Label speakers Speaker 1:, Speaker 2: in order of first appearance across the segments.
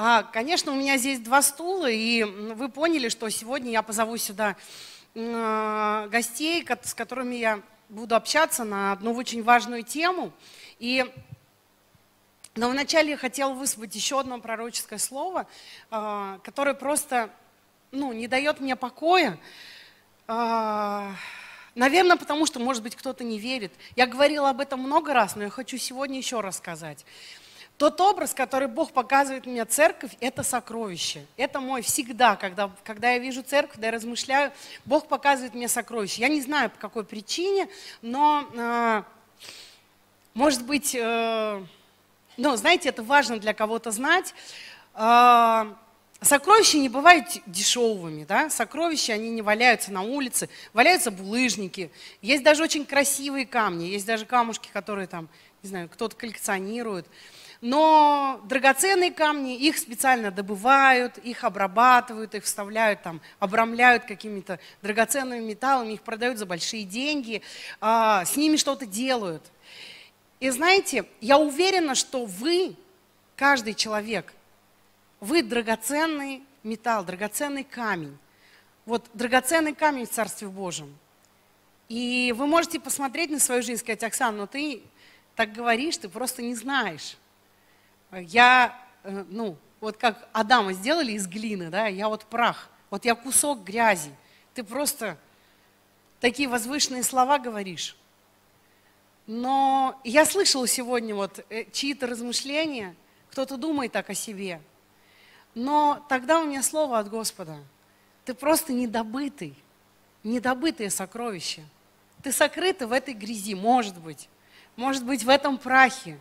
Speaker 1: А, конечно, у меня здесь два стула, и вы поняли, что сегодня я позову сюда а, гостей, с которыми я буду общаться на одну очень важную тему. И но вначале я хотела высвободить еще одно пророческое слово, а, которое просто ну, не дает мне покоя. Наверное, потому что, может быть, кто-то не верит. Я говорила об этом много раз, но я хочу сегодня еще рассказать. Тот образ, который Бог показывает мне церковь, это сокровище. Это мой всегда, когда, когда я вижу церковь, когда я размышляю, Бог показывает мне сокровище. Я не знаю, по какой причине, но, э, может быть, э, ну, знаете, это важно для кого-то знать. Э, Сокровища не бывают дешевыми, да? Сокровища, они не валяются на улице, валяются булыжники. Есть даже очень красивые камни, есть даже камушки, которые там, не знаю, кто-то коллекционирует. Но драгоценные камни, их специально добывают, их обрабатывают, их вставляют там, обрамляют какими-то драгоценными металлами, их продают за большие деньги, а, с ними что-то делают. И знаете, я уверена, что вы, каждый человек, вы драгоценный металл, драгоценный камень. Вот драгоценный камень в Царстве Божьем. И вы можете посмотреть на свою жизнь и сказать, Оксана, ну ты так говоришь, ты просто не знаешь. Я, э, ну, вот как Адама сделали из глины, да, я вот прах, вот я кусок грязи. Ты просто такие возвышенные слова говоришь. Но я слышала сегодня вот э, чьи-то размышления, кто-то думает так о себе. Но тогда у меня слово от Господа. Ты просто недобытый, недобытое сокровище. Ты сокрыта в этой грязи, может быть, может быть, в этом прахе.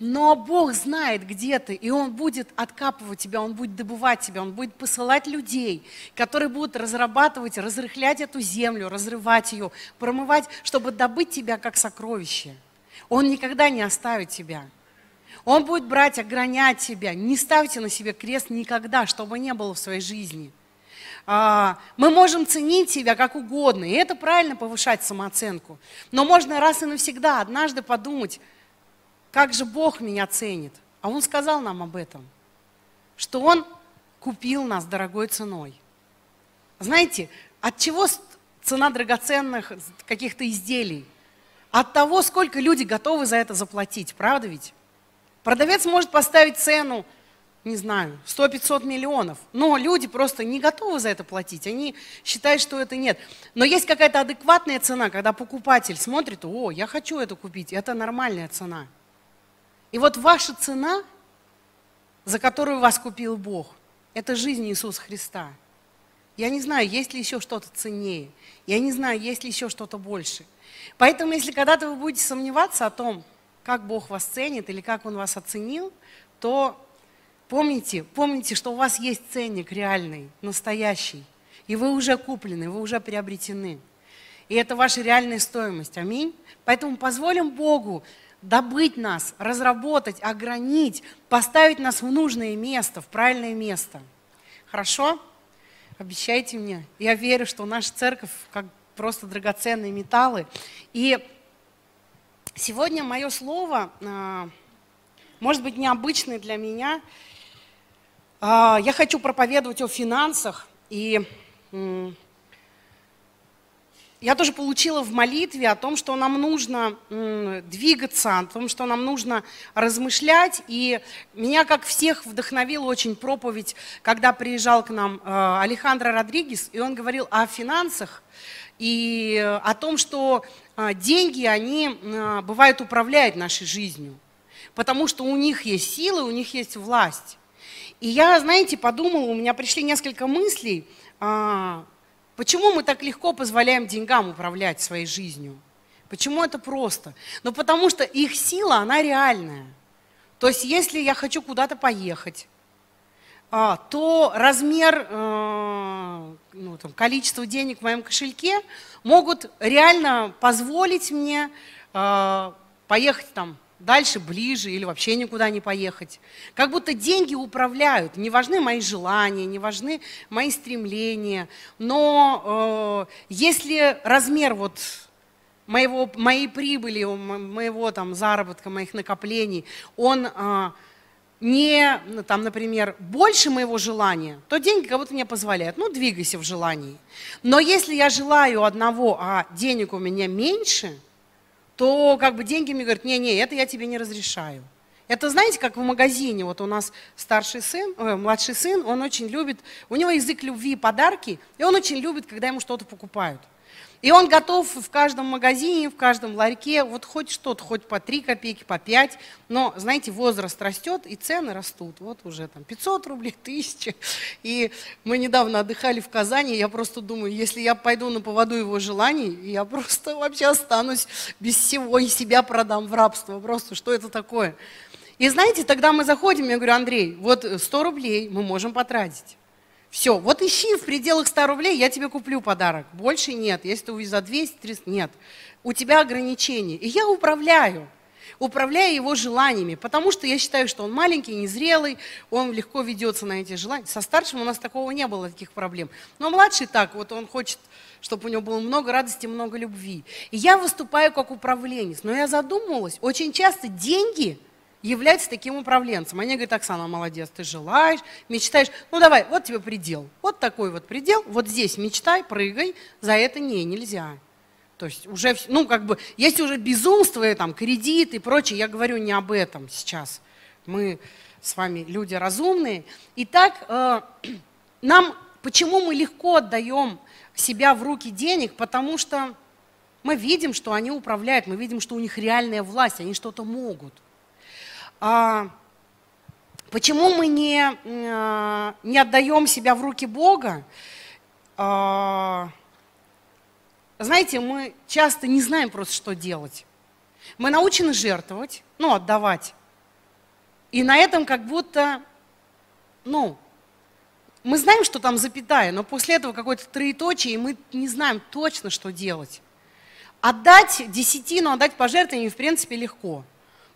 Speaker 1: Но Бог знает, где ты, и Он будет откапывать тебя, Он будет добывать тебя, Он будет посылать людей, которые будут разрабатывать, разрыхлять эту землю, разрывать ее, промывать, чтобы добыть тебя как сокровище. Он никогда не оставит тебя. Он будет брать, огранять тебя. Не ставьте на себе крест никогда, чтобы не было в своей жизни. А, мы можем ценить себя как угодно, и это правильно повышать самооценку. Но можно раз и навсегда однажды подумать, как же Бог меня ценит. А Он сказал нам об этом, что Он купил нас дорогой ценой. Знаете, от чего цена драгоценных каких-то изделий? От того, сколько люди готовы за это заплатить, правда ведь? Продавец может поставить цену, не знаю, 100-500 миллионов, но люди просто не готовы за это платить, они считают, что это нет. Но есть какая-то адекватная цена, когда покупатель смотрит, о, я хочу это купить, это нормальная цена – и вот ваша цена, за которую вас купил Бог, это жизнь Иисуса Христа. Я не знаю, есть ли еще что-то ценнее. Я не знаю, есть ли еще что-то больше. Поэтому, если когда-то вы будете сомневаться о том, как Бог вас ценит или как Он вас оценил, то помните, помните, что у вас есть ценник реальный, настоящий. И вы уже куплены, вы уже приобретены. И это ваша реальная стоимость. Аминь. Поэтому позволим Богу добыть нас, разработать, огранить, поставить нас в нужное место, в правильное место. Хорошо? Обещайте мне. Я верю, что наша церковь как просто драгоценные металлы. И сегодня мое слово, а, может быть, необычное для меня. А, я хочу проповедовать о финансах. И я тоже получила в молитве о том, что нам нужно двигаться, о том, что нам нужно размышлять. И меня, как всех, вдохновила очень проповедь, когда приезжал к нам э, Алехандро Родригес, и он говорил о финансах и о том, что э, деньги, они э, бывают управляют нашей жизнью, потому что у них есть силы, у них есть власть. И я, знаете, подумала, у меня пришли несколько мыслей, а, Почему мы так легко позволяем деньгам управлять своей жизнью? Почему это просто? Ну, потому что их сила, она реальная. То есть, если я хочу куда-то поехать, а, то размер, э, ну, там, количество денег в моем кошельке могут реально позволить мне э, поехать там дальше, ближе или вообще никуда не поехать. Как будто деньги управляют. Не важны мои желания, не важны мои стремления. Но э, если размер вот моего, моей прибыли, моего там заработка, моих накоплений, он э, не, там, например, больше моего желания, то деньги как будто мне позволяют. Ну, двигайся в желании. Но если я желаю одного, а денег у меня меньше, то как бы деньги мне говорят, не-не, это я тебе не разрешаю. Это, знаете, как в магазине, вот у нас старший сын, э, младший сын, он очень любит, у него язык любви и подарки, и он очень любит, когда ему что-то покупают. И он готов в каждом магазине, в каждом ларьке, вот хоть что-то, хоть по 3 копейки, по 5, но, знаете, возраст растет и цены растут. Вот уже там 500 рублей, 1000. И мы недавно отдыхали в Казани, я просто думаю, если я пойду на поводу его желаний, я просто вообще останусь без всего и себя продам в рабство. Просто что это такое? И знаете, тогда мы заходим, я говорю, Андрей, вот 100 рублей мы можем потратить. Все, вот ищи в пределах 100 рублей, я тебе куплю подарок. Больше нет. Если ты увидишь за 200, 300, нет. У тебя ограничения. И я управляю. Управляю его желаниями, потому что я считаю, что он маленький, незрелый, он легко ведется на эти желания. Со старшим у нас такого не было, таких проблем. Но младший так, вот он хочет, чтобы у него было много радости, много любви. И я выступаю как управленец. Но я задумывалась, очень часто деньги – является таким управленцем. Они говорят, Оксана, молодец, ты желаешь, мечтаешь. Ну давай, вот тебе предел. Вот такой вот предел, вот здесь мечтай, прыгай, за это не, нельзя. То есть уже, ну как бы, есть уже безумство, там, кредит и прочее, я говорю не об этом сейчас. Мы с вами люди разумные. Итак, э, нам, почему мы легко отдаем себя в руки денег? Потому что мы видим, что они управляют, мы видим, что у них реальная власть, они что-то могут – почему мы не, а, не отдаем себя в руки Бога? А, знаете, мы часто не знаем просто, что делать. Мы научены жертвовать, ну, отдавать. И на этом как будто, ну, мы знаем, что там запятая, но после этого какое-то троеточие, и мы не знаем точно, что делать. Отдать десятину, отдать пожертвование, в принципе, легко.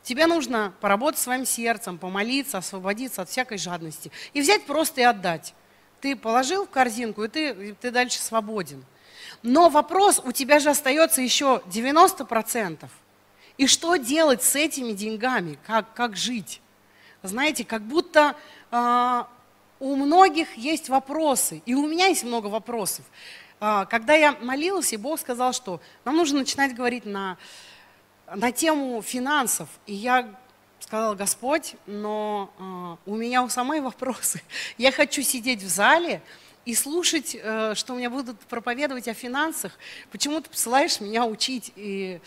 Speaker 1: Тебе нужно поработать своим сердцем, помолиться, освободиться от всякой жадности. И взять просто и отдать. Ты положил в корзинку, и ты, ты дальше свободен. Но вопрос, у тебя же остается еще 90%. И что делать с этими деньгами? Как, как жить? Знаете, как будто э, у многих есть вопросы, и у меня есть много вопросов. Э, когда я молилась, и Бог сказал, что нам нужно начинать говорить на на тему финансов. И я сказала, Господь, но э, у меня у самой вопросы. Я хочу сидеть в зале и слушать, э, что мне будут проповедовать о финансах. Почему ты посылаешь меня учить? И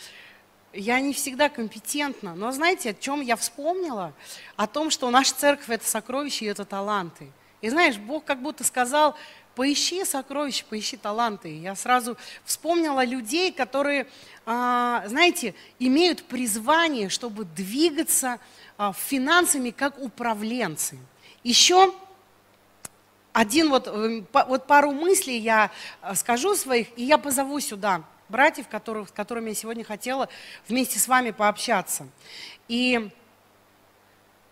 Speaker 1: я не всегда компетентна. Но знаете, о чем я вспомнила? О том, что наша церковь – это сокровища и это таланты. И знаешь, Бог как будто сказал, поищи сокровища, поищи таланты. Я сразу вспомнила людей, которые, а, знаете, имеют призвание, чтобы двигаться а, финансами как управленцы. Еще один вот, э, вот пару мыслей я а, скажу своих, и я позову сюда братьев, которых, с которыми я сегодня хотела вместе с вами пообщаться. И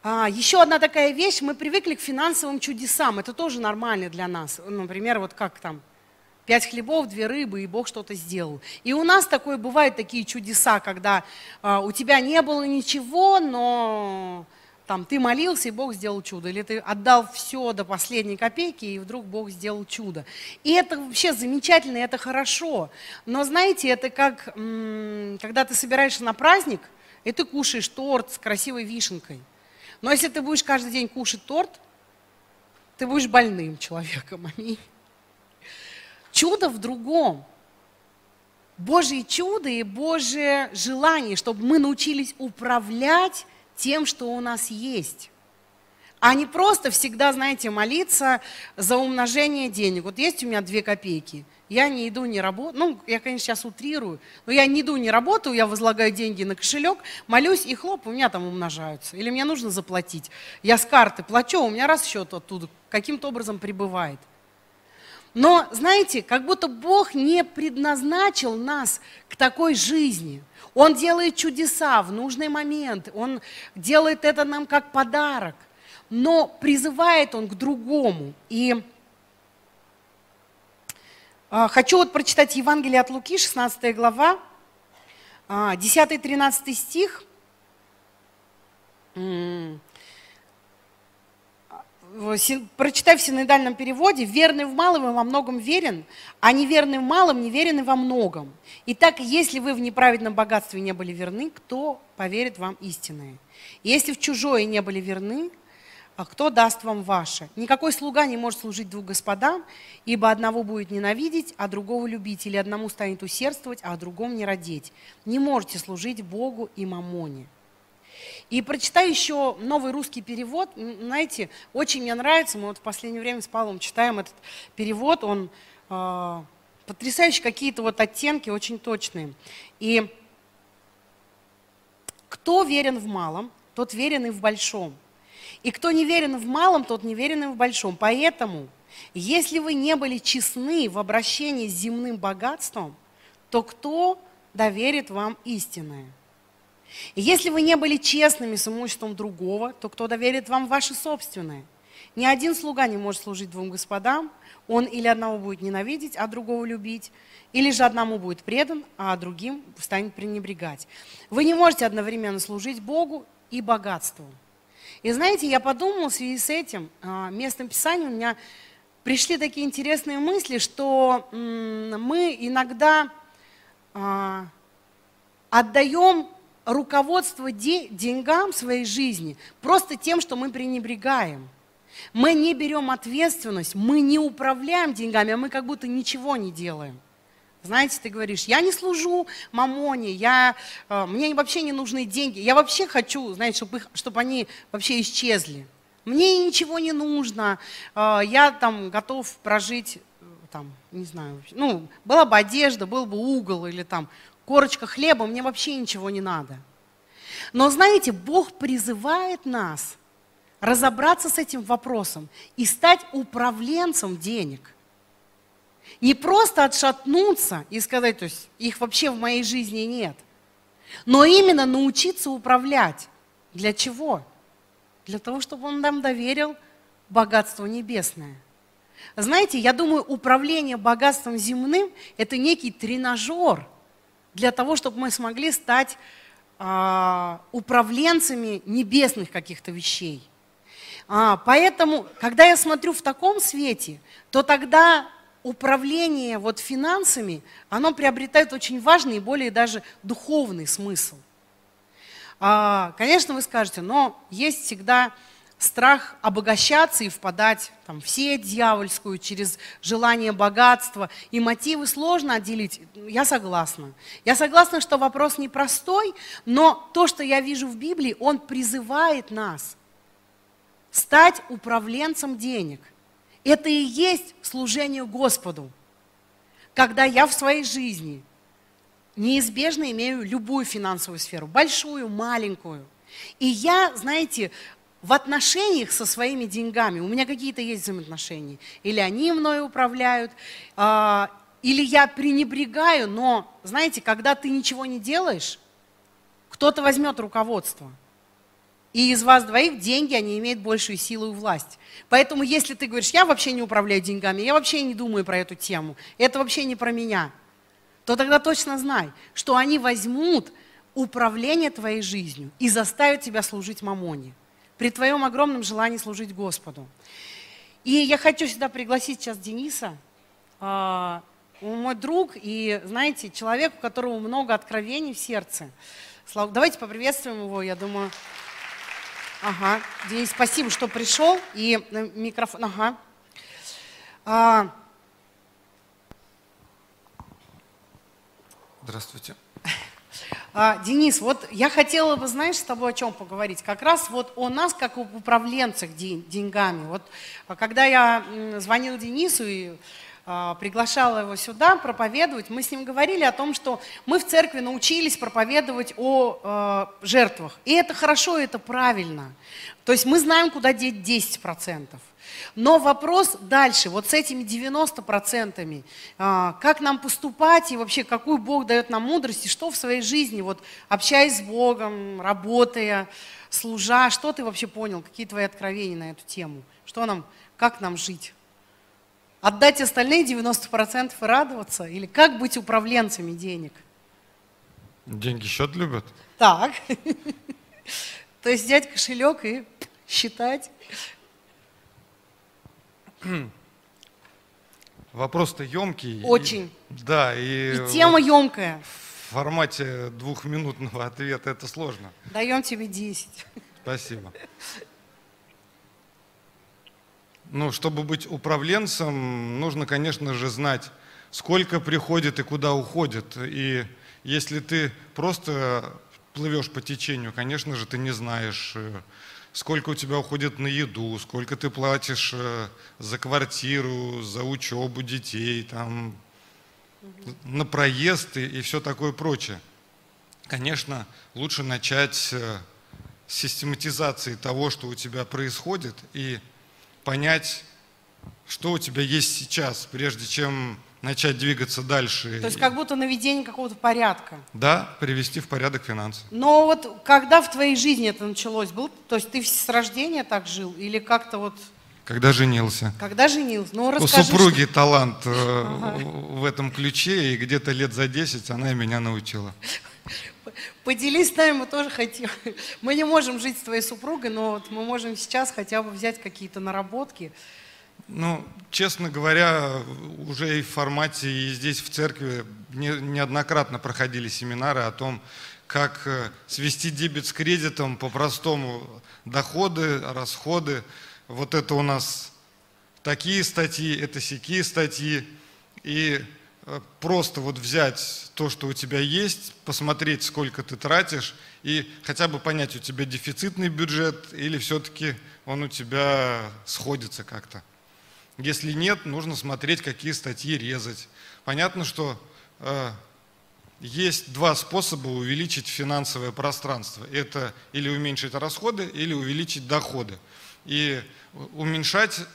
Speaker 1: а, еще одна такая вещь, мы привыкли к финансовым чудесам, это тоже нормально для нас. Например, вот как там, пять хлебов, две рыбы, и Бог что-то сделал. И у нас такое бывают такие чудеса, когда а, у тебя не было ничего, но там ты молился, и Бог сделал чудо. Или ты отдал все до последней копейки, и вдруг Бог сделал чудо. И это вообще замечательно, это хорошо. Но знаете, это как, когда ты собираешься на праздник, и ты кушаешь торт с красивой вишенкой – но если ты будешь каждый день кушать торт, ты будешь больным человеком. Аминь. Чудо в другом. Божье чудо и Божье желание, чтобы мы научились управлять тем, что у нас есть. А не просто всегда, знаете, молиться за умножение денег. Вот есть у меня две копейки – я не иду, не работаю. Ну, я, конечно, сейчас утрирую, но я не иду, не работаю, я возлагаю деньги на кошелек, молюсь, и хлоп, у меня там умножаются. Или мне нужно заплатить. Я с карты плачу, у меня раз счет оттуда каким-то образом прибывает. Но, знаете, как будто Бог не предназначил нас к такой жизни. Он делает чудеса в нужный момент, Он делает это нам как подарок, но призывает Он к другому. И хочу вот прочитать Евангелие от Луки, 16 глава, 10-13 а, стих. прочитай в синодальном переводе, верный в малом и во многом верен, а неверный в малом неверен и во многом. Итак, если вы в неправедном богатстве не были верны, кто поверит вам истинное? Если в чужое не были верны, а кто даст вам ваше? Никакой слуга не может служить двум господам, ибо одного будет ненавидеть, а другого любить, или одному станет усердствовать, а о другом не родить. Не можете служить Богу и мамоне. И прочитаю еще новый русский перевод. Знаете, очень мне нравится, мы вот в последнее время с Павлом читаем этот перевод, он э, потрясающий, какие-то вот оттенки очень точные. И кто верен в малом, тот верен и в большом. И кто не верен в малом, тот не верен и в большом. Поэтому, если вы не были честны в обращении с земным богатством, то кто доверит вам истинное? И если вы не были честными с имуществом другого, то кто доверит вам ваше собственное? Ни один слуга не может служить двум господам, он или одного будет ненавидеть, а другого любить, или же одному будет предан, а другим станет пренебрегать. Вы не можете одновременно служить Богу и богатству. И знаете, я подумала в связи с этим, а, местным писанием у меня пришли такие интересные мысли, что мы иногда а, отдаем руководство деньгам своей жизни просто тем, что мы пренебрегаем. Мы не берем ответственность, мы не управляем деньгами, а мы как будто ничего не делаем. Знаете, ты говоришь, я не служу мамоне, я, э, мне вообще не нужны деньги, я вообще хочу, знаете, чтобы, их, чтобы они вообще исчезли. Мне ничего не нужно, э, я там готов прожить, э, там, не знаю, ну, была бы одежда, был бы угол или там корочка хлеба, мне вообще ничего не надо. Но знаете, Бог призывает нас разобраться с этим вопросом и стать управленцем денег. Не просто отшатнуться и сказать, то есть их вообще в моей жизни нет, но именно научиться управлять. Для чего? Для того, чтобы Он нам доверил богатство небесное. Знаете, я думаю, управление богатством земным – это некий тренажер для того, чтобы мы смогли стать а, управленцами небесных каких-то вещей. А, поэтому, когда я смотрю в таком свете, то тогда управление вот финансами, оно приобретает очень важный и более даже духовный смысл. А, конечно, вы скажете, но есть всегда страх обогащаться и впадать там, в сеть дьявольскую через желание богатства. И мотивы сложно отделить. Я согласна. Я согласна, что вопрос непростой, но то, что я вижу в Библии, он призывает нас стать управленцем денег. Это и есть служение Господу. Когда я в своей жизни неизбежно имею любую финансовую сферу, большую, маленькую. И я, знаете, в отношениях со своими деньгами, у меня какие-то есть взаимоотношения, или они мной управляют, а, или я пренебрегаю, но, знаете, когда ты ничего не делаешь, кто-то возьмет руководство – и из вас двоих деньги, они имеют большую силу и власть. Поэтому если ты говоришь, я вообще не управляю деньгами, я вообще не думаю про эту тему, это вообще не про меня, то тогда точно знай, что они возьмут управление твоей жизнью и заставят тебя служить мамоне при твоем огромном желании служить Господу. И я хочу сюда пригласить сейчас Дениса, а, мой друг и, знаете, человек, у которого много откровений в сердце. Давайте поприветствуем его, я думаю. Ага. Денис, спасибо, что пришел. И э, микрофон. Ага. А...
Speaker 2: Здравствуйте.
Speaker 1: А, Денис, вот я хотела бы, знаешь, с тобой о чем поговорить? Как раз вот о нас, как об управленцах деньгами. Вот а, когда я звонил Денису и приглашала его сюда проповедовать, мы с ним говорили о том, что мы в церкви научились проповедовать о э, жертвах. И это хорошо, это правильно. То есть мы знаем, куда деть 10%. Но вопрос дальше, вот с этими 90%, а, как нам поступать и вообще какую Бог дает нам мудрость, и что в своей жизни, вот общаясь с Богом, работая, служа, что ты вообще понял, какие твои откровения на эту тему, что нам, как нам жить? Отдать остальные 90% и радоваться? Или как быть управленцами денег?
Speaker 2: Деньги счет любят.
Speaker 1: Так. То есть взять кошелек и считать.
Speaker 2: Вопрос-то емкий. и-
Speaker 1: Очень.
Speaker 2: да, и,
Speaker 1: И тема
Speaker 2: вот
Speaker 1: емкая.
Speaker 2: в формате двухминутного ответа это сложно.
Speaker 1: Даем тебе 10.
Speaker 2: Спасибо. Ну, чтобы быть управленцем, нужно, конечно же, знать, сколько приходит и куда уходит. И если ты просто плывешь по течению, конечно же, ты не знаешь, э, сколько у тебя уходит на еду, сколько ты платишь э, за квартиру, за учебу детей, там, на проезд и, и все такое прочее. Конечно, лучше начать э, с систематизации того, что у тебя происходит, и понять, что у тебя есть сейчас, прежде чем начать двигаться дальше.
Speaker 1: То есть как будто наведение какого-то порядка.
Speaker 2: Да, привести в порядок финансы.
Speaker 1: Но вот когда в твоей жизни это началось? Был, то есть ты с рождения так жил? Или как-то вот,
Speaker 2: Когда женился.
Speaker 1: когда женился? Ну,
Speaker 2: У
Speaker 1: расскажи,
Speaker 2: супруги талант э, в этом ключе, и где-то лет за 10 она меня научила.
Speaker 1: поделись с нами, мы тоже хотим. Мы не можем жить с твоей супругой, но вот мы можем сейчас хотя бы взять какие-то наработки.
Speaker 2: Ну, честно говоря, уже и в формате, и здесь в церкви не- неоднократно проходили семинары о том, как э, свести дебет с кредитом по-простому. Доходы, расходы. Вот это у нас такие статьи, это сякие статьи. И просто вот взять то, что у тебя есть, посмотреть, сколько ты тратишь, и хотя бы понять, у тебя дефицитный бюджет или все-таки он у тебя сходится как-то. Если нет, нужно смотреть, какие статьи резать. Понятно, что э, есть два способа увеличить финансовое пространство. Это или уменьшить расходы, или увеличить доходы. И уменьшать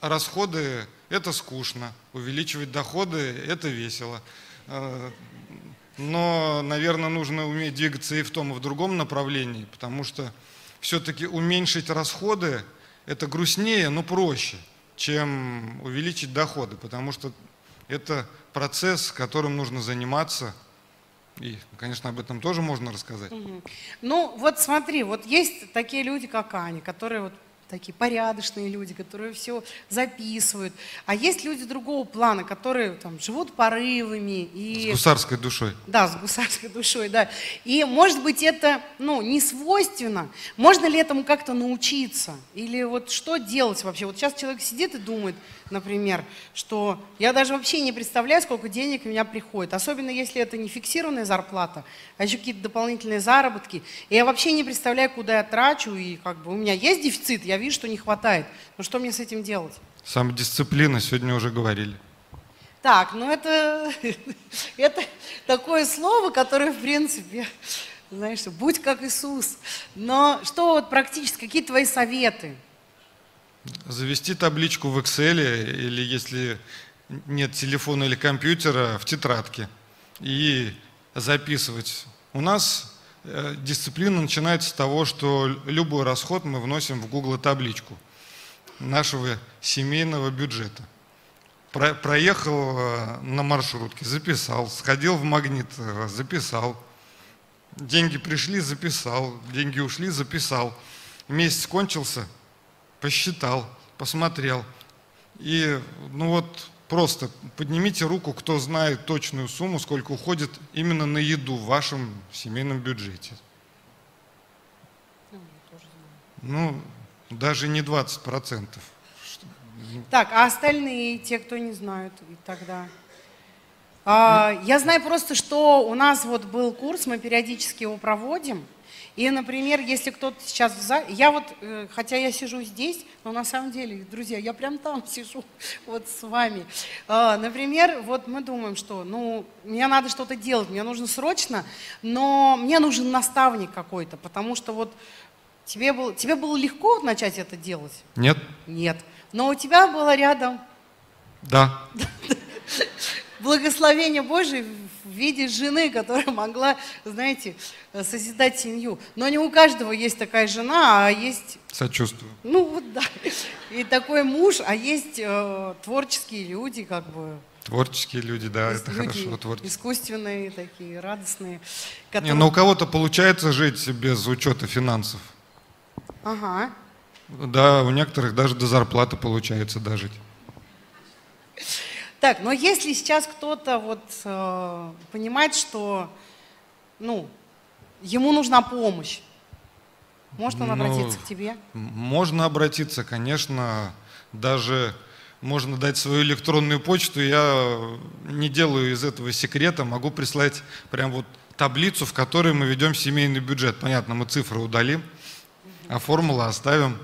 Speaker 2: расходы – это скучно, увеличивать доходы – это весело. Э, Но, наверное, нужно уметь двигаться и в том, и в другом направлении, потому что все-таки уменьшить расходы – это грустнее, но проще, чем увеличить доходы, потому что это процесс, которым нужно заниматься. И, конечно, об этом тоже можно рассказать.
Speaker 1: Ну, вот смотри, вот есть такие люди, как Аня, которые вот такие порядочные люди, которые все записывают. А есть люди другого плана, которые там живут порывами
Speaker 2: С
Speaker 1: и...
Speaker 2: гусарской душой.
Speaker 1: Да, с гусарской душой, да. И, может быть, это, ну, не свойственно. Можно ли этому как-то научиться? Или вот что делать вообще? Вот сейчас человек сидит и думает, например, что я даже вообще не представляю, сколько денег у меня приходит. Особенно, если это не фиксированная зарплата, а еще какие-то дополнительные заработки. И я вообще не представляю, куда я трачу, и как бы у меня есть дефицит, я вижу, что не хватает. Но что мне с этим делать?
Speaker 2: Самодисциплина, сегодня уже говорили.
Speaker 1: Так, ну это, это такое слово, которое, в принципе, знаешь, будь как Иисус. Но что вот практически, какие твои советы?
Speaker 2: Завести табличку в Excel или если нет телефона или компьютера, в тетрадке и записывать. У нас э, дисциплина начинается с того, что любой расход мы вносим в Google табличку нашего семейного бюджета. Про- проехал э, на маршрутке, записал, сходил в магнит, э, записал. Деньги пришли, записал, деньги ушли, записал. Месяц кончился, посчитал, посмотрел. И ну вот просто поднимите руку, кто знает точную сумму, сколько уходит именно на еду в вашем семейном бюджете. Ну, даже не 20 процентов.
Speaker 1: Так, а остальные, те, кто не знают, и тогда? А, я знаю просто, что у нас вот был курс, мы периодически его проводим. И, например, если кто-то сейчас в зале, я вот, э, хотя я сижу здесь, но на самом деле, друзья, я прям там сижу, вот с вами. А, Например, вот мы думаем, что, ну, мне надо что-то делать, мне нужно срочно, но мне нужен наставник какой-то, потому что вот тебе было, тебе было легко начать это делать?
Speaker 2: Нет?
Speaker 1: Нет. Но у тебя было рядом
Speaker 2: Да.
Speaker 1: благословение Божие виде жены, которая могла, знаете, созидать семью. Но не у каждого есть такая жена, а есть,
Speaker 2: Сочувствую.
Speaker 1: ну вот да, и такой муж, а есть э, творческие люди, как бы.
Speaker 2: Творческие люди, да,
Speaker 1: есть
Speaker 2: это
Speaker 1: люди
Speaker 2: хорошо, творческие.
Speaker 1: искусственные такие, радостные.
Speaker 2: Не,
Speaker 1: которые-
Speaker 2: но у кого-то получается жить без учета финансов.
Speaker 1: Ага.
Speaker 2: Да, у некоторых даже до зарплаты получается дожить.
Speaker 1: Так, но если сейчас кто-то вот э, понимает, что, ну, ему нужна помощь, может он
Speaker 2: Ну,
Speaker 1: обратиться к тебе?
Speaker 2: Можно обратиться, конечно, даже можно дать свою электронную почту. Я не делаю из этого секрета, могу прислать прям вот таблицу, в которой мы ведем семейный бюджет. Понятно, мы цифры удалим, а формулы оставим.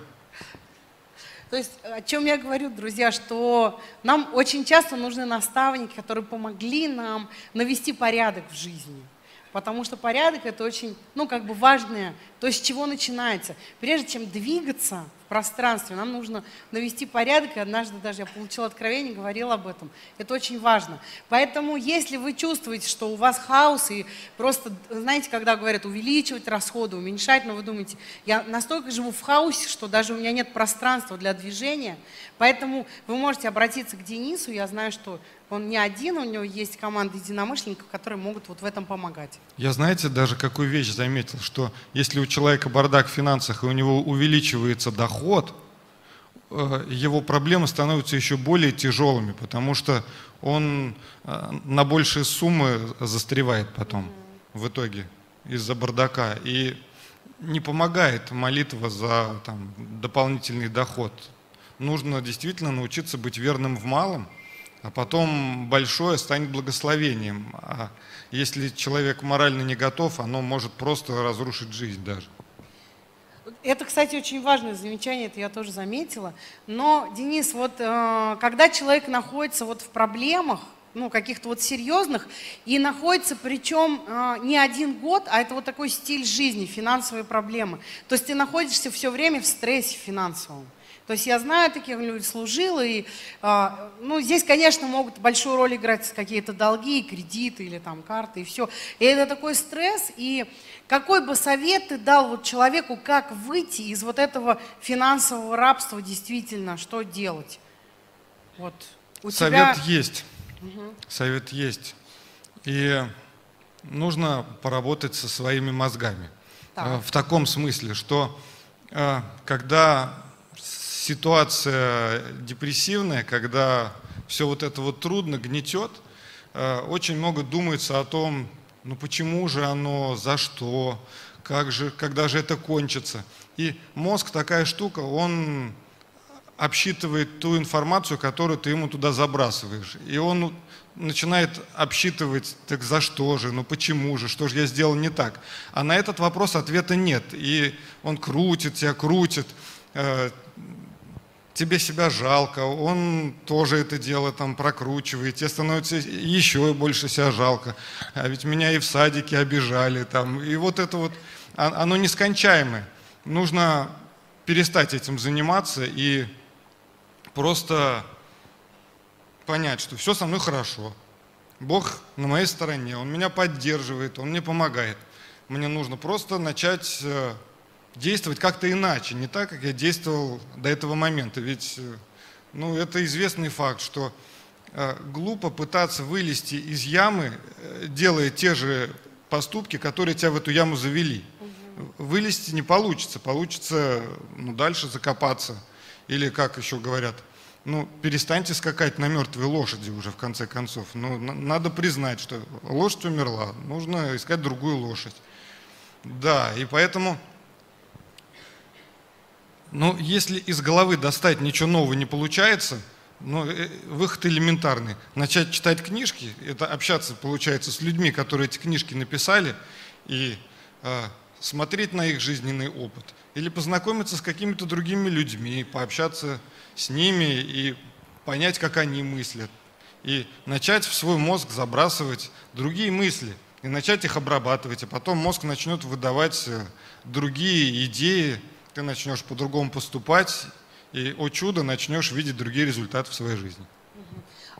Speaker 1: То есть о чем я говорю, друзья, что нам очень часто нужны наставники, которые помогли нам навести порядок в жизни. Потому что порядок это очень, ну, как бы важное, то, с чего начинается. Прежде чем двигаться в пространстве, нам нужно навести порядок. И однажды даже я получила откровение, говорила об этом. Это очень важно. Поэтому, если вы чувствуете, что у вас хаос, и просто, знаете, когда говорят увеличивать расходы, уменьшать, но вы думаете, я настолько живу в хаосе, что даже у меня нет пространства для движения. Поэтому вы можете обратиться к Денису. Я знаю, что он не один, у него есть команда единомышленников, которые могут вот в этом помогать.
Speaker 2: Я, знаете, даже какую вещь заметил, что если у человека бардак в финансах и у него увеличивается доход, э, его проблемы становятся еще более тяжелыми, потому что он э, на большие суммы застревает потом в итоге из-за бардака. И не помогает молитва за там, дополнительный доход. Нужно действительно научиться быть верным в малом, а потом большое станет благословением. А если человек морально не готов, оно может просто разрушить жизнь даже.
Speaker 1: Это, кстати, очень важное замечание, это я тоже заметила. Но, Денис, вот э, когда человек находится вот в проблемах, ну, каких-то вот серьезных, и находится, причем э, не один год, а это вот такой стиль жизни, финансовые проблемы. То есть ты находишься все время в стрессе финансовом. То есть я знаю таких людей, служила, и, а, ну, здесь, конечно, могут большую роль играть какие-то долги, кредиты или там карты, и все. И это такой стресс, и какой бы совет ты дал вот человеку, как выйти из вот этого финансового рабства действительно, что делать? Вот. У
Speaker 2: Совет
Speaker 1: тебя...
Speaker 2: есть. Совет есть. И нужно поработать со своими мозгами.
Speaker 1: Так.
Speaker 2: Э, В таком смысле, что э, когда ситуация депрессивная, когда все вот это вот трудно, гнетет, э, очень много думается о том, ну почему же оно, за что, как же, когда же это кончится. И мозг такая штука, он обсчитывает ту информацию, которую ты ему туда забрасываешь. И он начинает обсчитывать, так за что же, ну почему же, что же я сделал не так. А на этот вопрос ответа нет. И он крутит тебя, крутит, э, тебе себя жалко, он тоже это дело там прокручивает, тебе становится еще больше себя жалко. А ведь меня и в садике обижали там. И вот это вот, а- оно нескончаемое. Нужно перестать этим заниматься и просто понять, что все со мной хорошо. Бог на моей стороне, Он меня поддерживает, Он мне помогает. Мне нужно просто начать э, действовать как-то иначе, не так, как я действовал до этого момента. Ведь э, ну, это известный факт, что э, глупо пытаться вылезти из ямы, э, делая те же поступки, которые тебя в эту яму завели. Вылезти не получится, получится ну, дальше закопаться. Или, как еще говорят, ну, перестаньте скакать на мертвой лошади уже в конце концов. Ну, на- надо признать, что лошадь умерла, нужно искать другую лошадь. Да, и поэтому, ну, если из головы достать ничего нового не получается, ну, э, выход элементарный. Начать читать книжки, это общаться, получается, с людьми, которые эти книжки написали, и э, смотреть на их жизненный опыт. Или познакомиться с какими-то другими людьми, пообщаться с ними и понять, как они мыслят. И начать в свой мозг забрасывать другие мысли, и начать их обрабатывать. А потом мозг начнет выдавать э, другие идеи, ты начнешь по-другому поступать, и, о чудо, начнешь видеть другие результаты в своей жизни.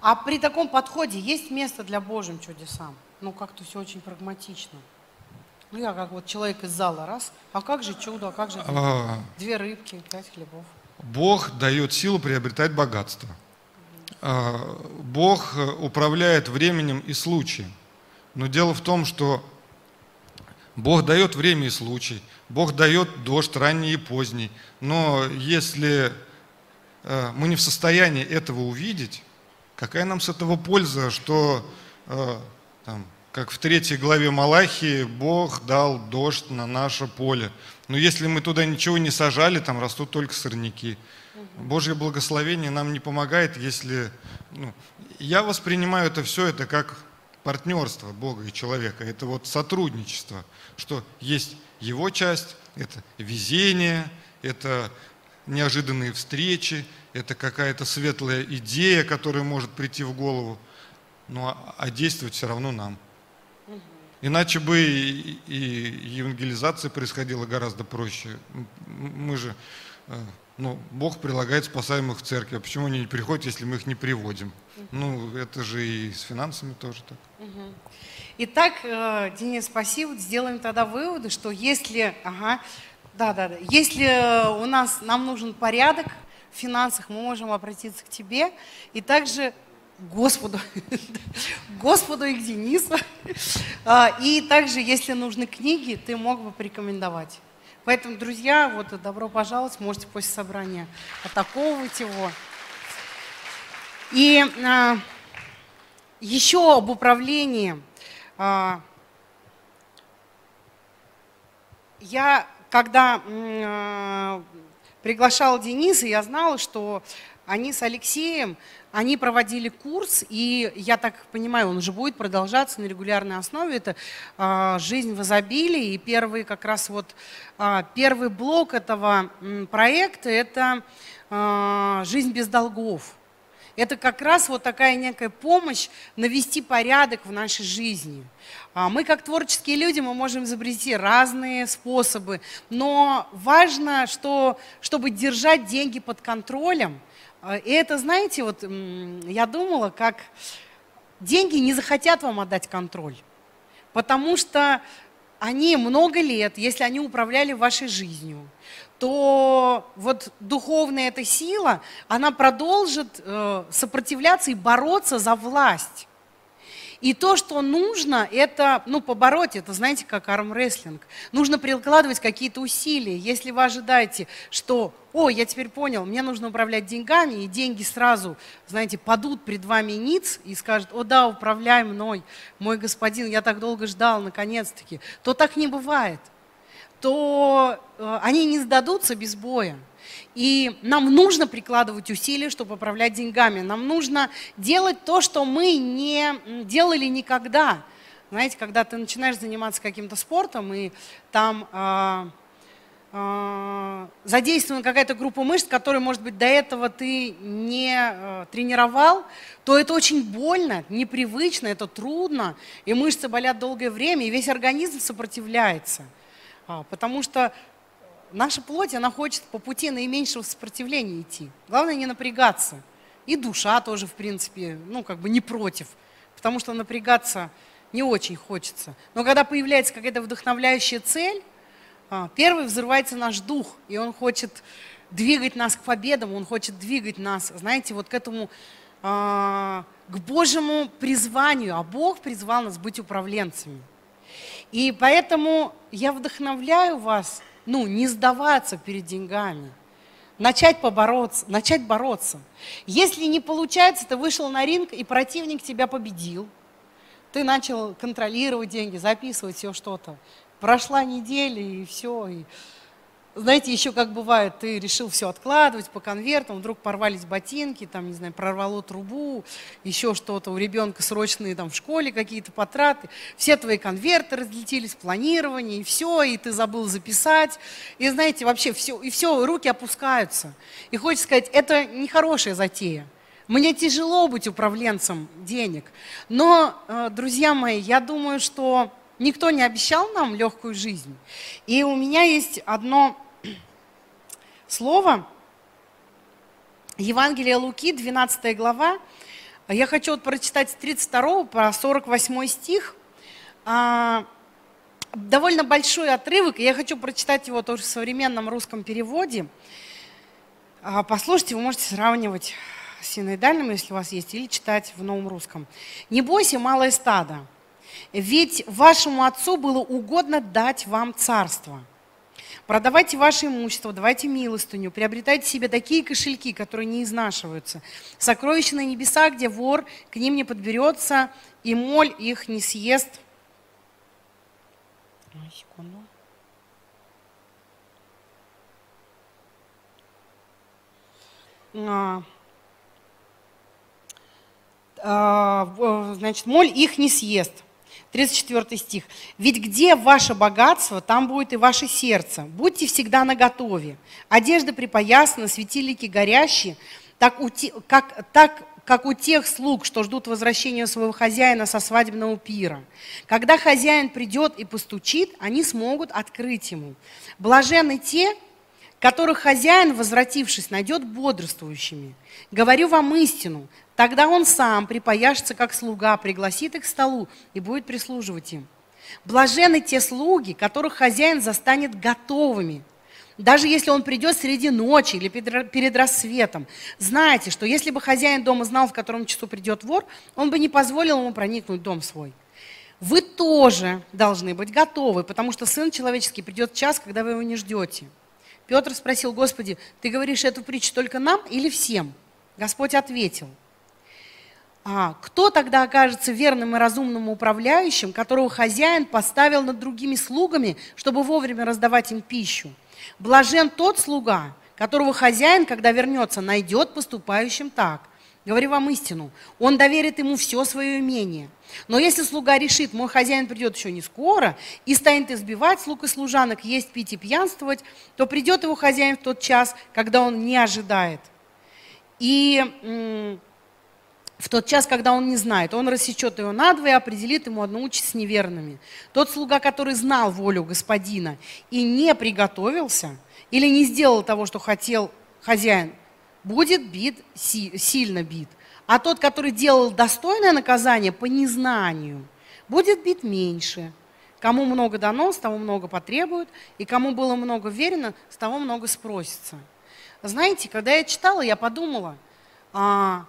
Speaker 1: А при таком подходе есть место для Божьим чудесам? Ну, как-то все очень прагматично. Ну, я как вот человек из зала, раз, а как же чудо, а как же две,
Speaker 2: А,
Speaker 1: две рыбки, пять хлебов?
Speaker 2: Бог дает силу приобретать богатство. А, Бог э, управляет временем и случаем. Но дело в том, что Бог дает время и случай, Бог дает дождь ранний и поздний. Но если э, мы не в состоянии этого увидеть, Какая нам с этого польза, что, э, там, как в третьей главе Малахии, Бог дал дождь на наше поле. Но если мы туда ничего не сажали, там растут только сорняки. Божье благословение нам не помогает, если... Ну, я воспринимаю это все это как партнерство Бога и человека. Это вот сотрудничество, что есть его часть, это везение, это неожиданные встречи, это какая-то светлая идея, которая может прийти в голову, ну, а, а действовать все равно нам. Иначе бы и, и евангелизация происходила гораздо проще. Мы же, э, ну, Бог прилагает спасаемых в церкви. А почему они не приходят, если мы их не приводим? Ну, это же и с финансами тоже так.
Speaker 1: Итак, э, Денис, спасибо. Сделаем тогда выводы, что если, ага, да, да, да, если у нас нам нужен порядок в финансах, мы можем обратиться к тебе и также Господу, Господу и к Денису. А, и также, если нужны книги, ты мог бы порекомендовать. Поэтому, друзья, вот добро пожаловать, можете после собрания атаковывать его. И а, еще об управлении. А, я, когда а, приглашала Дениса, я знала, что они с Алексеем, они проводили курс, и я так понимаю, он уже будет продолжаться на регулярной основе. Это а, «Жизнь в изобилии», и первый как раз вот а, первый блок этого проекта – это а, «Жизнь без долгов». Это как раз вот такая некая помощь навести порядок в нашей жизни. Мы как творческие люди, мы можем изобрести разные способы, но важно, что, чтобы держать деньги под контролем. А, и это, знаете, вот я думала, как деньги не захотят вам отдать контроль, потому что они много лет, если они управляли вашей жизнью, то вот духовная эта сила, она продолжит э, сопротивляться и бороться за власть. И то, что нужно, это, ну, побороть, это, знаете, как армрестлинг. Нужно прикладывать какие-то усилия. Если вы ожидаете, что, о, я теперь понял, мне нужно управлять деньгами, и деньги сразу, знаете, падут пред вами ниц и скажут, о, да, управляй мной, мой господин, я так долго ждал, наконец-таки, то так не бывает то э, они не сдадутся без боя. И нам нужно прикладывать усилия, чтобы управлять деньгами. Нам нужно делать то, что мы не делали никогда. Знаете, когда ты начинаешь заниматься каким-то спортом, и там э, э, задействована какая-то группа мышц, которую, может быть, до этого ты не э, тренировал, то это очень больно, непривычно, это трудно, и мышцы болят долгое время, и весь организм сопротивляется. А, потому что наша плоть, она хочет по пути наименьшего сопротивления идти. Главное не напрягаться. И душа тоже, в принципе, ну, как бы не против. Потому что напрягаться не очень хочется. Но когда появляется какая-то вдохновляющая цель, а, первый взрывается наш дух, и он хочет двигать нас к победам, он хочет двигать нас, знаете, вот к этому, а, к Божьему призванию. А Бог призвал нас быть управленцами. И поэтому я вдохновляю вас, ну, не сдаваться перед деньгами, начать побороться, начать бороться. Если не получается, ты вышел на ринг, и противник тебя победил, ты начал контролировать деньги, записывать все что-то. Прошла неделя, и все, и знаете, еще как бывает, ты решил все откладывать по конвертам, вдруг порвались ботинки, там, не знаю, прорвало трубу, еще что-то, у ребенка срочные там в школе какие-то потраты, все твои конверты разлетелись, планирование, и все, и ты забыл записать, и знаете, вообще все, и все, руки опускаются. И хочется сказать, это нехорошая затея. Мне тяжело быть управленцем денег, но, э, друзья мои, я думаю, что никто не обещал нам легкую жизнь. И у меня есть одно слово. Евангелие Луки, 12 глава. Я хочу вот прочитать с 32 по 48 стих. А, довольно большой отрывок, и я хочу прочитать его тоже в современном русском переводе. А, послушайте, вы можете сравнивать с синоидальным, если у вас есть, или читать в новом русском. «Не бойся, малое стадо, ведь вашему отцу было угодно дать вам царство – Продавайте ваше имущество, давайте милостыню, приобретайте себе такие кошельки, которые не изнашиваются. Сокровища на небесах, где вор к ним не подберется, и моль их не съест. Секунду. А, а, значит, моль их не съест. 34 стих. «Ведь где ваше богатство, там будет и ваше сердце. Будьте всегда наготове. Одежда припоясана, светильники горящие, так, у те, как, так как у тех слуг, что ждут возвращения своего хозяина со свадебного пира. Когда хозяин придет и постучит, они смогут открыть ему. Блаженны те, которых хозяин, возвратившись, найдет бодрствующими. Говорю вам истину, тогда он сам припаяшется, как слуга, пригласит их к столу и будет прислуживать им. Блажены те слуги, которых хозяин застанет готовыми, даже если он придет среди ночи или перед рассветом. Знаете, что если бы хозяин дома знал, в котором часу придет вор, он бы не позволил ему проникнуть в дом свой. Вы тоже должны быть готовы, потому что Сын Человеческий придет в час, когда вы его не ждете. Петр спросил, Господи, ты говоришь эту притчу только нам или всем? Господь ответил, а, кто тогда окажется верным и разумным управляющим, которого хозяин поставил над другими слугами, чтобы вовремя раздавать им пищу? Блажен тот слуга, которого хозяин, когда вернется, найдет поступающим так. Говорю вам истину, он доверит ему все свое имение. Но если слуга решит, мой хозяин придет еще не скоро, и станет избивать слуг и служанок, есть, пить и пьянствовать, то придет его хозяин в тот час, когда он не ожидает. И в тот час, когда он не знает, он рассечет его надвое и определит ему одну участь с неверными. Тот слуга, который знал волю господина и не приготовился, или не сделал того, что хотел хозяин, будет бит, сильно бит. А тот, который делал достойное наказание по незнанию, будет бит меньше. Кому много дано, с того много потребуют, и кому было много верено, с того много спросится. Знаете, когда я читала, я подумала, а,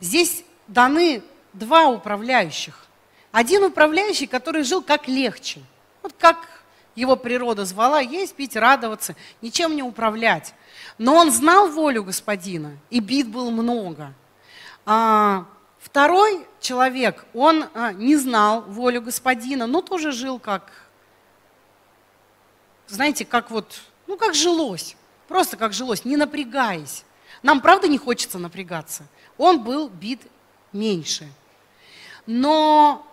Speaker 1: здесь даны два управляющих. Один управляющий, который жил как легче, вот как его природа звала, есть, пить, радоваться, ничем не управлять. Но он знал волю господина, и бит было много. А, второй человек, он а, не знал волю господина, но тоже жил как, знаете, как вот, ну как жилось, просто как жилось, не напрягаясь. Нам правда не хочется напрягаться. Он был бит меньше. Но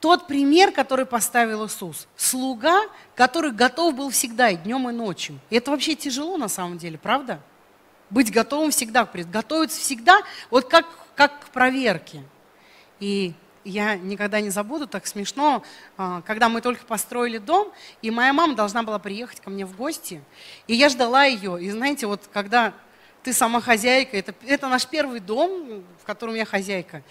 Speaker 1: тот пример, который поставил Иисус, слуга, который готов был всегда, и днем, и ночью. И это вообще тяжело на самом деле, правда? Быть готовым всегда, готовиться всегда, вот как, как к проверке. И я никогда не забуду, так смешно, а, когда мы только построили дом, и моя мама должна была приехать ко мне в гости, и я ждала ее. И знаете, вот когда ты сама хозяйка, это, это наш первый дом, в котором я хозяйка.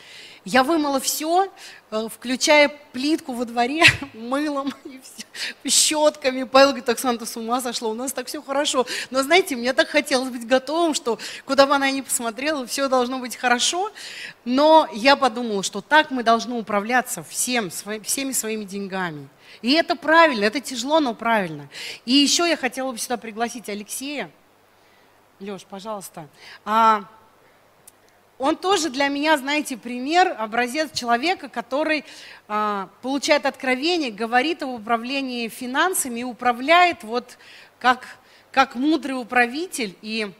Speaker 1: Я вымыла все, э, включая плитку во дворе, мылом и все, щетками. Павел говорит, Оксана, с ума сошла, у нас так все хорошо. Но знаете, мне так хотелось быть готовым, что куда бы она ни посмотрела, все должно быть хорошо. Но я подумала, что так мы должны управляться всем, всеми своими деньгами. И это правильно, это тяжело, но правильно. И еще я хотела бы сюда пригласить Алексея. Леш, пожалуйста. А, он тоже для меня, знаете, пример, образец человека, который а, получает откровение, говорит об управлении финансами и управляет вот как, как мудрый управитель. И,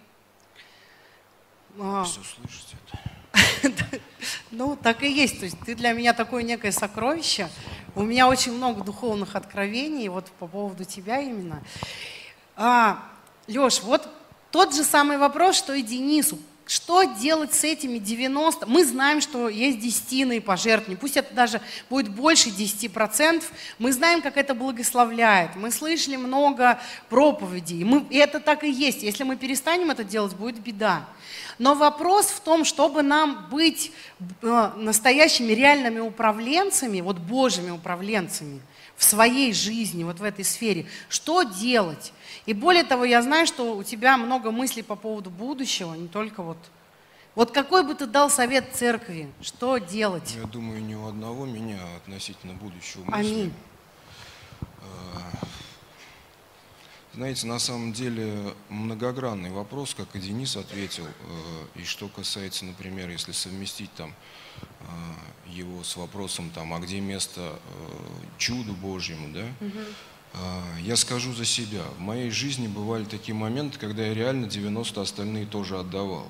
Speaker 3: а, Все слышите
Speaker 1: это. Ну, так и есть. То есть ты для меня такое некое сокровище. У меня очень много духовных откровений вот по поводу тебя именно. А, Леш, вот тот же самый вопрос, что и Денису. Что делать с этими 90? Мы знаем, что есть десятины и пожертвования. Пусть это даже будет больше 10%. Мы знаем, как это благословляет. Мы слышали много проповедей. Мы, и это так и есть. Если мы перестанем это делать, будет беда. Но вопрос в том, чтобы нам быть э, настоящими реальными управленцами, вот Божьими управленцами в своей жизни, вот в этой сфере. Что делать? И более того, я знаю, что у тебя много мыслей по поводу будущего, не только вот... Вот какой бы ты дал совет церкви? Что делать?
Speaker 3: Я думаю, ни у одного меня относительно будущего мысли.
Speaker 1: Аминь.
Speaker 3: А, Знаете, на самом деле многогранный вопрос, как и Денис ответил. Э, и что касается, например, если совместить там э, его с вопросом, там, а где место э, чуду Божьему, да? Я скажу за себя. В моей жизни бывали такие моменты, когда я реально 90 остальные тоже отдавал.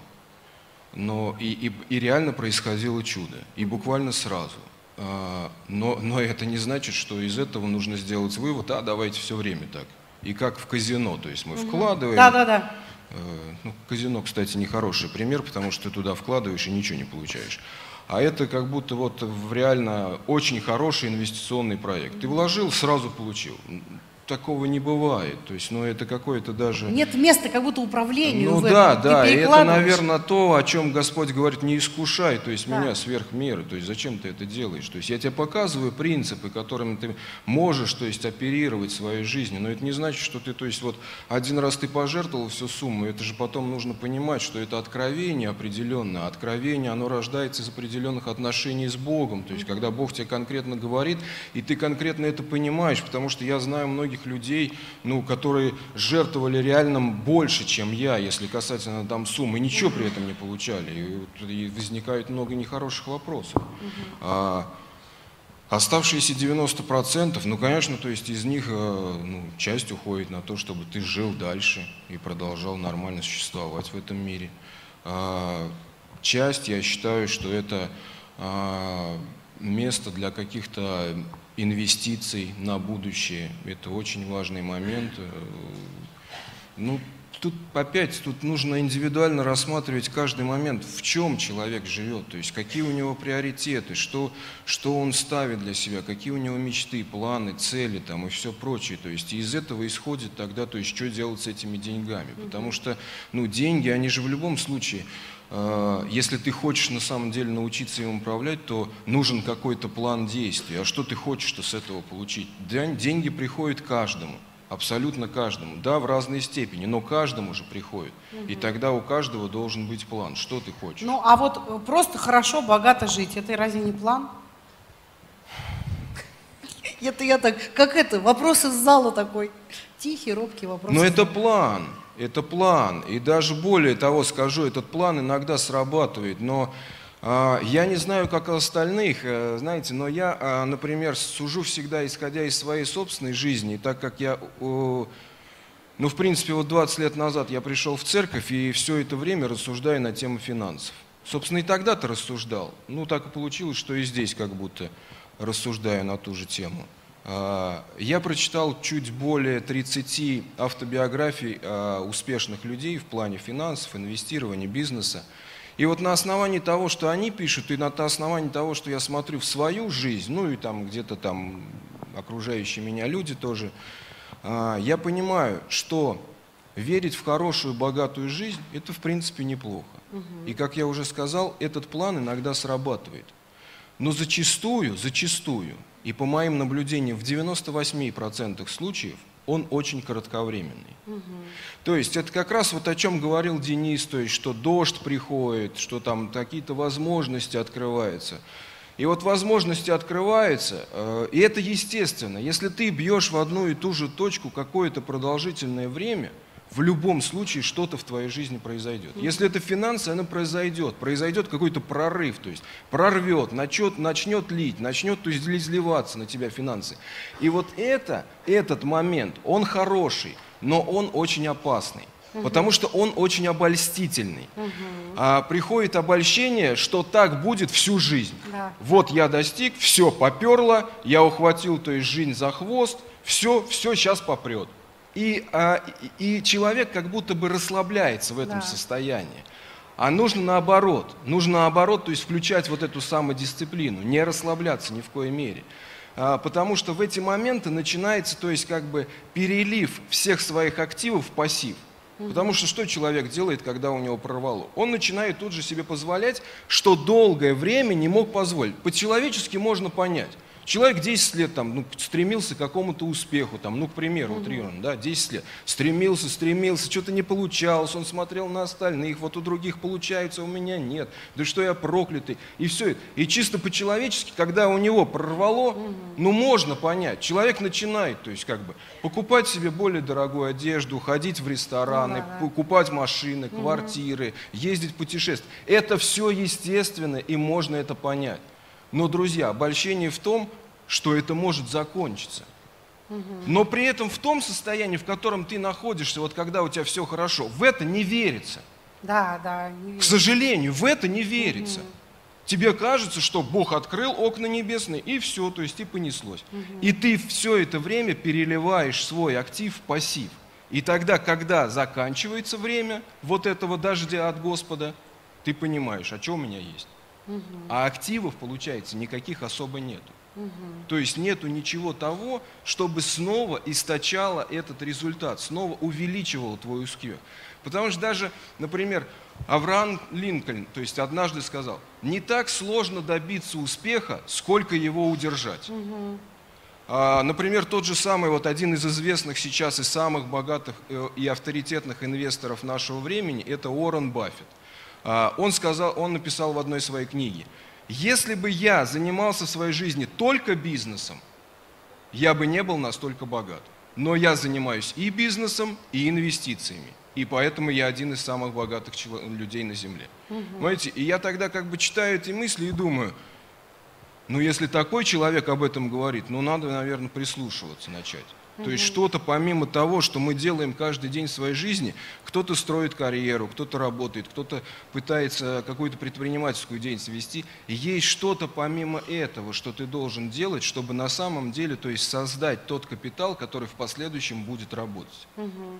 Speaker 3: Но и, и, и реально происходило чудо. И буквально сразу. Но, но это не значит, что из этого нужно сделать вывод, а давайте все время так и как в казино. То есть мы угу. вкладываем.
Speaker 1: Да, да, да.
Speaker 3: Ну, казино, кстати, не хороший пример, потому что ты туда вкладываешь и ничего не получаешь. А это как будто вот в реально очень хороший инвестиционный проект. Ты вложил, сразу получил такого не бывает. То есть, ну, это какое-то даже...
Speaker 1: Нет места как будто управлению
Speaker 3: Ну
Speaker 1: в
Speaker 3: да,
Speaker 1: этом.
Speaker 3: да, и это, наверное, то, о чем Господь говорит, не искушай, то есть
Speaker 1: Да.
Speaker 3: меня сверх меры, то есть зачем ты это делаешь? То есть я тебе показываю принципы, которыми ты можешь, то есть оперировать своей жизни, но это не значит, что ты, то есть вот один раз ты пожертвовал всю сумму, это же потом нужно понимать, что это откровение определенное, откровение, оно рождается из определенных отношений с Богом, то есть когда Бог тебе конкретно говорит, и ты конкретно это понимаешь, потому что я знаю многих людей, ну, которые жертвовали реально больше, чем я, если касательно там суммы, ничего при этом не получали. И, и возникает много нехороших вопросов. А, Оставшиеся 90%, ну, конечно, то есть из них э, ну, часть уходит на то, чтобы ты жил дальше и продолжал нормально существовать в этом мире. А, Часть, я считаю, что это а, место для каких-то инвестиций на будущее. Это очень важный момент. Ну, тут опять, тут нужно индивидуально рассматривать каждый момент, в чем человек живет, то есть какие у него приоритеты, что, что он ставит для себя, какие у него мечты, планы, цели там и все прочее. То есть из этого исходит тогда, то есть что делать с этими деньгами. Потому что, ну, деньги, они же в любом случае, если ты хочешь на самом деле научиться им управлять, то нужен какой-то план действий. А что ты хочешь-то с этого получить? День- Деньги приходят каждому. Абсолютно каждому. Да, в разной степени, но каждому же приходит. И тогда у каждого должен быть план. Что ты хочешь?
Speaker 1: Ну, а вот э, просто хорошо, богато жить, это разве не план? Это я так, как это, вопрос из зала такой. Тихий, робкий вопрос.
Speaker 3: Но это план, это план. И даже более того скажу, этот план иногда срабатывает. Но а, я не знаю, как остальных, э, знаете, но я, а, например, сужу всегда исходя из своей собственной жизни. Так как я, о, ну, в принципе, вот 20 лет назад я пришел в церковь и все это время рассуждаю на тему финансов. Собственно, и тогда-то рассуждал. Ну, так и получилось, что и здесь как будто рассуждаю на ту же тему. А, Я прочитал чуть более 30 автобиографий а, успешных людей в плане финансов, инвестирования, бизнеса. И вот на основании того, что они пишут, и на основании того, что я смотрю в свою жизнь, ну и там где-то там окружающие меня люди тоже, а, я понимаю, что верить в хорошую, богатую жизнь – это в принципе неплохо. И как я уже сказал, этот план иногда срабатывает. Но зачастую, зачастую, и по моим наблюдениям в 98% случаев, он очень кратковременный. То есть это как раз вот о чем говорил Денис, то есть что дождь приходит, что там какие-то возможности открываются. И вот возможности открываются, э, и это естественно. Если ты бьешь в одну и ту же точку какое-то продолжительное время, в любом случае что-то в твоей жизни произойдет. Если это финансы, оно произойдет. Произойдет какой-то прорыв, то есть прорвет, начнет, начнет лить, начнет то есть, изливаться на тебя финансы. И вот это, этот момент, он хороший, но он очень опасный. Потому что он очень обольстительный. А приходит обольщение, что так будет всю жизнь.
Speaker 1: Да.
Speaker 3: Вот я достиг, все поперло, я ухватил, то есть жизнь за хвост, все, все сейчас попрет. И, а, и, человек как будто бы расслабляется в этом
Speaker 1: Да.
Speaker 3: состоянии. А нужно наоборот, нужно наоборот, то есть включать вот эту самодисциплину, не расслабляться ни в коей мере. А, Потому что в эти моменты начинается, то есть как бы перелив всех своих активов в пассив. Потому что что человек делает, когда у него прорвало? Он начинает тут же себе позволять, что долгое время не мог позволить. По-человечески можно понять. Человек 10 лет там, ну, стремился к какому-то успеху, там, ну, к примеру, угу. утрированно, да, 10 лет. Стремился, стремился, что-то не получалось, он смотрел на остальных, вот у других получается, у меня нет. Да что я проклятый. И все. И чисто по-человечески, когда у него прорвало, угу. ну, можно понять. Человек начинает, то есть, как бы, покупать себе более дорогую одежду, ходить в рестораны, да. покупать машины, квартиры, ездить путешествовать. Это все естественно, и можно это понять. Но, друзья, обольщение в том, что это может закончиться. Но при этом в том состоянии, в котором ты находишься, вот когда у тебя все хорошо, в это не верится.
Speaker 1: Да, да, не верится.
Speaker 3: К сожалению, в это не верится. Угу. Тебе кажется, что Бог открыл окна небесные, и все, то есть и понеслось. Угу. И ты все это время переливаешь свой актив в пассив. И тогда, когда заканчивается время вот этого дождя от Господа, ты понимаешь, а что у меня есть. Угу. А активов, получается, никаких особо нету. Угу. То есть нету ничего того, чтобы снова источало этот результат, снова увеличивало твой успех. Потому что даже, например, Авраам Линкольн, то есть однажды сказал, не так сложно добиться успеха, сколько его удержать. Угу. А, например, тот же самый, вот один из известных сейчас и самых богатых э, и авторитетных инвесторов нашего времени, это Уоррен Баффет. Он, сказал, он написал в одной своей книге, если бы я занимался в своей жизни только бизнесом, я бы не был настолько богат. Но я занимаюсь и бизнесом, и инвестициями. И поэтому я один из самых богатых людей на Земле. Угу. Понимаете? И я тогда как бы читаю эти мысли и думаю, ну если такой человек об этом говорит, ну надо, наверное, прислушиваться начать. То есть что-то помимо того, что мы делаем каждый день в своей жизни, кто-то строит карьеру, кто-то работает, кто-то пытается какую-то предпринимательскую деятельность вести. есть что-то помимо этого, что ты должен делать, чтобы на самом деле, то есть создать тот капитал, который в последующем будет работать.
Speaker 1: Угу.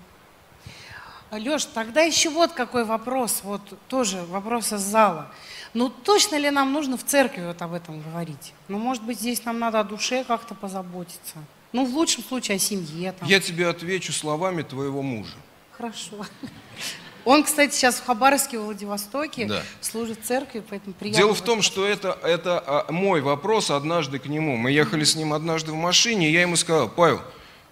Speaker 1: Леш, тогда еще вот какой вопрос, вот тоже вопрос из зала. Ну точно ли нам нужно в церкви вот об этом говорить? Ну может быть здесь нам надо о душе как-то позаботиться? Ну, в лучшем случае о семье. Там.
Speaker 3: Я тебе отвечу словами твоего мужа.
Speaker 1: Хорошо. Он, кстати, сейчас в Хабаровске, в Владивостоке, да. служит в церкви, поэтому приятно.
Speaker 3: Дело в том, что это, это а, мой вопрос однажды к нему. Мы ехали с ним однажды в машине, и я ему сказал, Павел,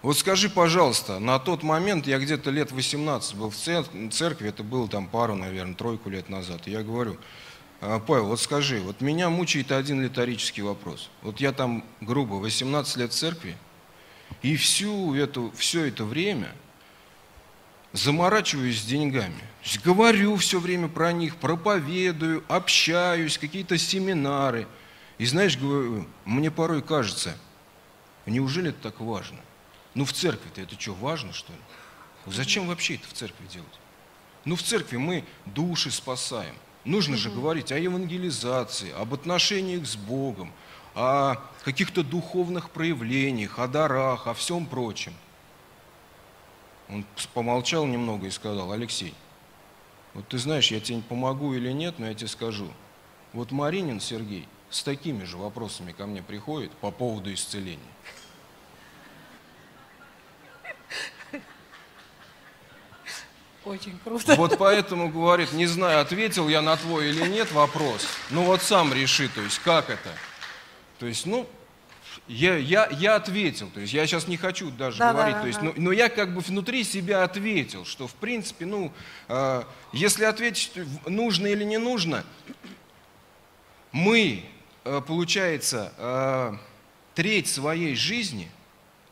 Speaker 3: вот скажи, пожалуйста, на тот момент, я где-то лет 18 был в церкви, это было там пару, наверное, тройку лет назад, и я говорю, «А, Павел, вот скажи, вот меня мучает один литургический вопрос. Вот я там, грубо, 18 лет в церкви, и всю эту, все это время заморачиваюсь с деньгами. Говорю все время про них, проповедую, общаюсь, какие-то семинары. И знаешь, говорю, мне порой кажется, неужели это так важно? Ну в церкви-то это что, важно что ли? Зачем вообще это в церкви делать? Ну в церкви мы души спасаем. Нужно же говорить о евангелизации, об отношениях с Богом, о каких-то духовных проявлениях, о дарах, о всем прочем. Он помолчал немного и сказал, Алексей, вот ты знаешь, я тебе помогу или нет, но я тебе скажу. Вот Маринин Сергей с такими же вопросами ко мне приходит по поводу исцеления.
Speaker 1: Очень круто.
Speaker 3: Вот поэтому говорит, не знаю, ответил я на твой или нет вопрос. Ну вот сам реши, то есть как это. То есть, ну, я, я, я ответил, то есть я сейчас не хочу даже да, говорить, да, то есть, да. но, но я как бы внутри себя ответил, что в принципе, ну, э, если ответить нужно или не нужно, мы, э, получается, э, треть своей жизни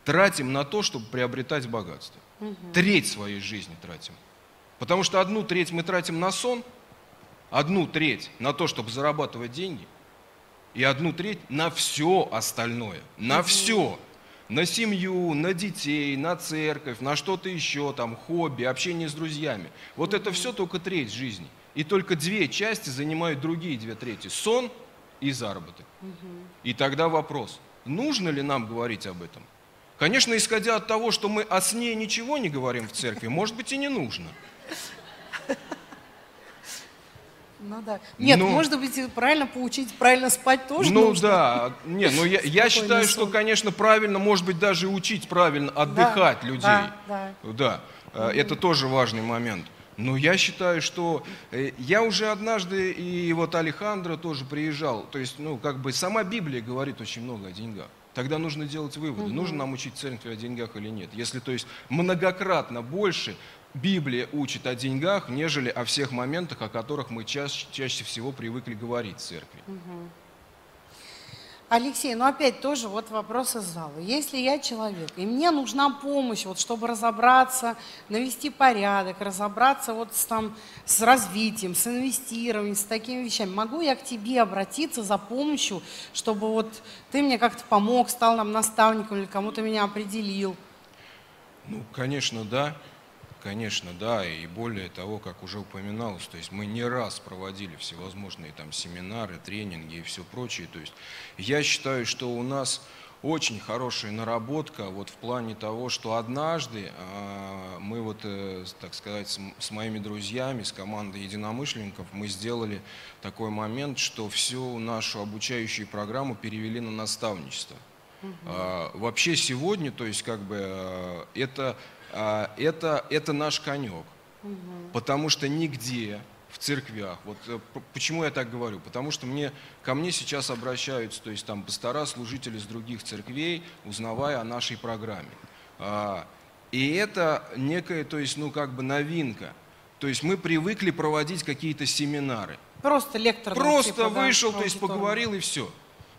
Speaker 3: тратим на то, чтобы приобретать богатство. Угу. Треть своей жизни тратим. Потому что одну треть мы тратим на сон, одну треть на то, чтобы зарабатывать деньги – и одну треть на все остальное, на все. На семью, на детей, на церковь, на что-то еще, там, хобби, общение с друзьями. Вот это все только треть жизни. И только две части занимают другие две трети. Сон и заработок. И тогда вопрос, нужно ли нам говорить об этом? Конечно, исходя от того, что мы о сне ничего не говорим в церкви, может быть и не нужно.
Speaker 1: Ну да. Нет, ну, может быть, правильно поучить, правильно спать тоже
Speaker 3: Ну
Speaker 1: нужно.
Speaker 3: да, не, ну я, я считаю, сон. что, конечно, правильно, может быть, даже учить правильно отдыхать
Speaker 1: да,
Speaker 3: людей.
Speaker 1: Да, да.
Speaker 3: да. Угу. Это тоже важный момент. Ну, я считаю, что э, я уже однажды, и вот Алехандро тоже приезжал, то есть, ну, как бы сама Библия говорит очень много о деньгах. Тогда нужно делать выводы, угу. нужно нам учить церкви о деньгах или нет. Если, то есть, многократно больше Библия учит о деньгах, нежели о всех моментах, о которых мы чаще, чаще всего привыкли говорить в церкви.
Speaker 1: Угу. Алексей, ну опять тоже вот вопрос из зала. Если я человек, и мне нужна помощь, вот, чтобы разобраться, навести порядок, разобраться вот с, там, с развитием, с инвестированием, с такими вещами, могу я к тебе обратиться за помощью, чтобы вот ты мне как-то помог, стал нам наставником или кому-то меня определил?
Speaker 3: Ну, конечно, да. Конечно, да, и более того, как уже упоминалось, то есть мы не раз проводили всевозможные там семинары, тренинги и все прочее. То есть я считаю, что у нас очень хорошая наработка вот в плане того, что однажды э, мы вот, э, так сказать, с, моими друзьями, с командой единомышленников, мы сделали такой момент, что всю нашу обучающую программу перевели на наставничество. Угу. Вообще сегодня, то есть как бы э, это а, это, это наш конек. Угу. Потому что нигде в церквях, вот э, почему я так говорю, потому что мне, ко мне сейчас обращаются, то есть там пастора, служители с других церквей, узнавая о нашей программе. А, и это некая, то есть, ну, как бы новинка. То есть мы привыкли проводить какие-то семинары.
Speaker 1: Просто лектор.
Speaker 3: Просто типа, вышел, да, то есть поговорил и все.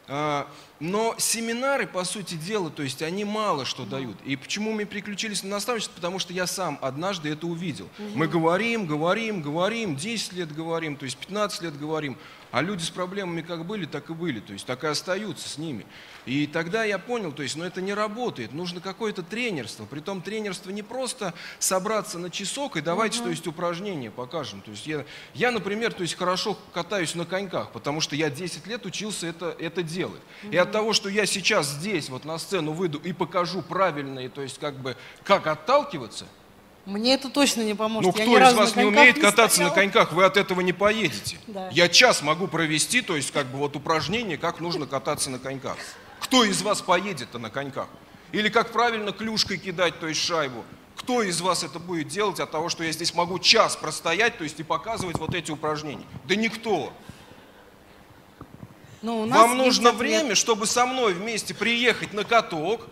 Speaker 3: А, но семинары, по сути дела, то есть они мало что дают. И почему мы переключились на наставничество? Потому что я сам однажды это увидел. Мы говорим, говорим, говорим, 10 лет говорим, то есть 15 лет говорим. А люди с проблемами как были, так и были, то есть так и остаются с ними. И тогда я понял, то есть, ну это не работает, нужно какое-то тренерство. Притом тренерство не просто собраться на часок и давайте, угу. то есть, упражнения покажем. То есть я, я, например, то есть хорошо катаюсь на коньках, потому что я 10 лет учился это, это делать. Угу. И от того, что я сейчас здесь вот на сцену выйду и покажу правильные, то есть как бы, как отталкиваться –
Speaker 1: мне это точно не поможет.
Speaker 3: Ну, кто из вас не умеет кататься стоял. на коньках, вы от этого не поедете. Да. Я час могу провести, то есть как бы вот упражнение, как нужно кататься на коньках. Кто из вас поедет-то на коньках? Или как правильно клюшкой кидать, то есть шайбу? Кто из вас это будет делать от того, что я здесь могу час простоять, то есть и показывать вот эти упражнения? Да никто. Но ну, Вам нужно время, чтобы со мной вместе приехать на каток,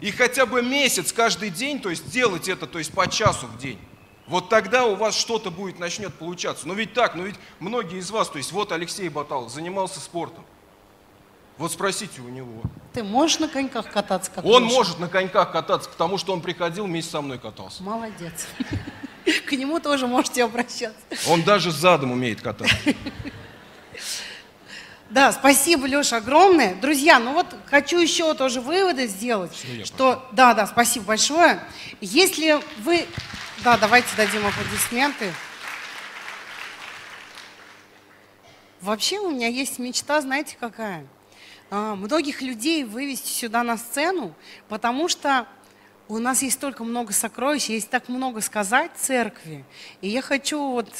Speaker 3: и хотя бы месяц каждый день, то есть делать это, то есть по часу в день. Вот тогда у вас что-то будет, начнет получаться. Но ведь так, но ведь многие из вас, то есть вот Алексей Баталов занимался спортом. Вот спросите у него.
Speaker 1: Ты можешь на коньках кататься? Как
Speaker 3: он Леша? может на коньках кататься, потому что он приходил вместе со мной катался.
Speaker 1: Молодец. К нему тоже можете обращаться.
Speaker 3: Он даже задом умеет кататься.
Speaker 1: Да, спасибо, Леша, огромное. Друзья, ну вот хочу еще тоже выводы сделать, Все, что... Пошел. Да, да, спасибо большое. Если вы... Да, давайте дадим аплодисменты. Вообще у меня есть мечта, знаете, какая? А, многих людей вывести сюда на сцену, потому что у нас есть столько много сокровищ, есть так много сказать церкви. И я хочу вот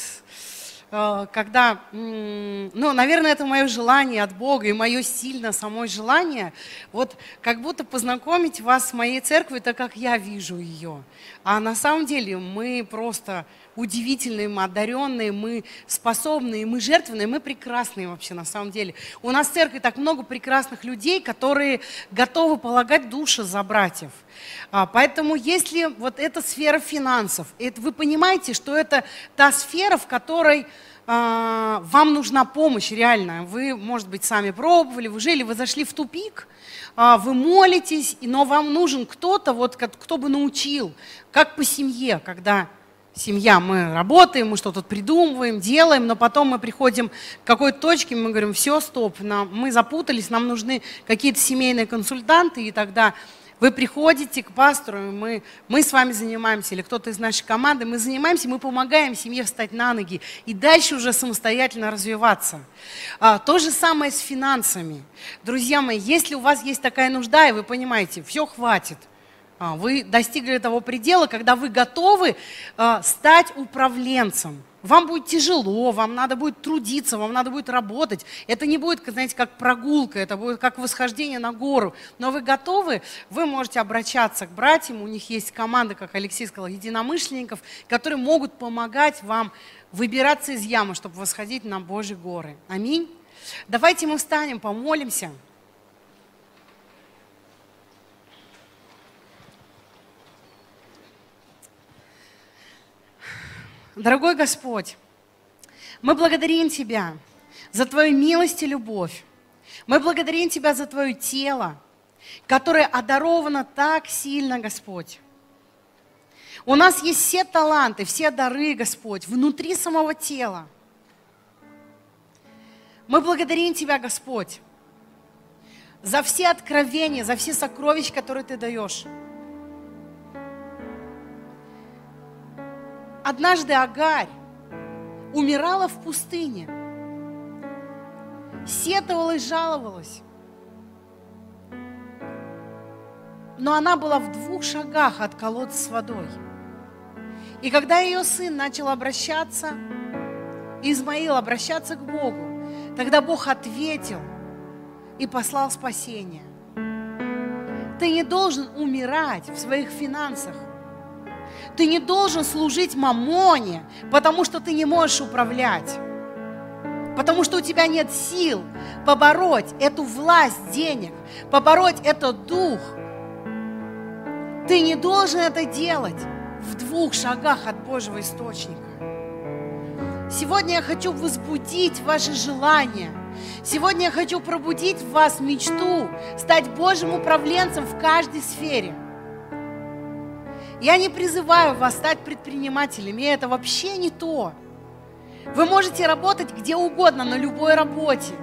Speaker 1: когда, ну, наверное, это мое желание от Бога и мое сильно самое желание, вот как будто познакомить вас с моей церковью, так как я вижу ее. А на самом деле мы просто удивительные, мы одаренные, мы способные, мы жертвенные, мы прекрасные вообще на самом деле. У нас в церкви так много прекрасных людей, которые готовы полагать души за братьев. А, поэтому если вот эта сфера финансов, это, вы понимаете, что это та сфера, в которой вам нужна помощь реально. Вы, может быть, сами пробовали, вы жили, вы зашли в тупик, а, вы молитесь, но вам нужен кто-то, вот, кто бы научил, как по семье, когда семья, мы работаем, мы что-то придумываем, делаем, но потом мы приходим к какой-то точке, мы говорим, все, стоп, нам, мы запутались, нам нужны какие-то семейные консультанты, и тогда вы приходите к пастору, мы, мы с вами занимаемся, или кто-то из нашей команды, мы занимаемся, мы помогаем семье встать на ноги и дальше уже самостоятельно развиваться. А, то же самое с финансами. Друзья мои, если у вас есть такая нужда, и вы понимаете, все хватит – а, вы достигли того предела, когда вы готовы а, стать управленцем. Вам будет тяжело, вам надо будет трудиться, вам надо будет работать. Это не будет, знаете, как прогулка, это будет как восхождение на гору. Но вы готовы, вы можете обращаться к братьям, у них есть команда, как Алексей сказал, единомышленников, которые могут помогать вам выбираться из ямы, чтобы восходить на Божьи горы. Аминь. Давайте мы встанем, помолимся. Дорогой Господь, мы благодарим Тебя за Твою милость и любовь. Мы благодарим Тебя за Твое тело, которое одаровано так сильно, Господь. У нас есть все таланты, все дары, Господь, внутри самого тела. Мы благодарим Тебя, Господь, за все откровения, за все сокровища, которые Ты даешь. Однажды Агарь умирала в пустыне, сетовала и жаловалась. Но она была в двух шагах от колодца с водой. И когда ее сын начал обращаться, Измаил обращаться к Богу, тогда Бог ответил и послал спасение. Ты не должен умирать в своих финансах. Ты не должен служить мамоне, потому что ты не можешь управлять. Потому что у тебя нет сил побороть эту власть денег, побороть этот дух. Ты не должен это делать в двух шагах от Божьего источника. Сегодня я хочу возбудить ваши желания. Сегодня я хочу пробудить в вас мечту стать Божьим управленцем в каждой сфере – я не призываю вас стать предпринимателями, это вообще не то. Вы можете работать где угодно, на любой работе.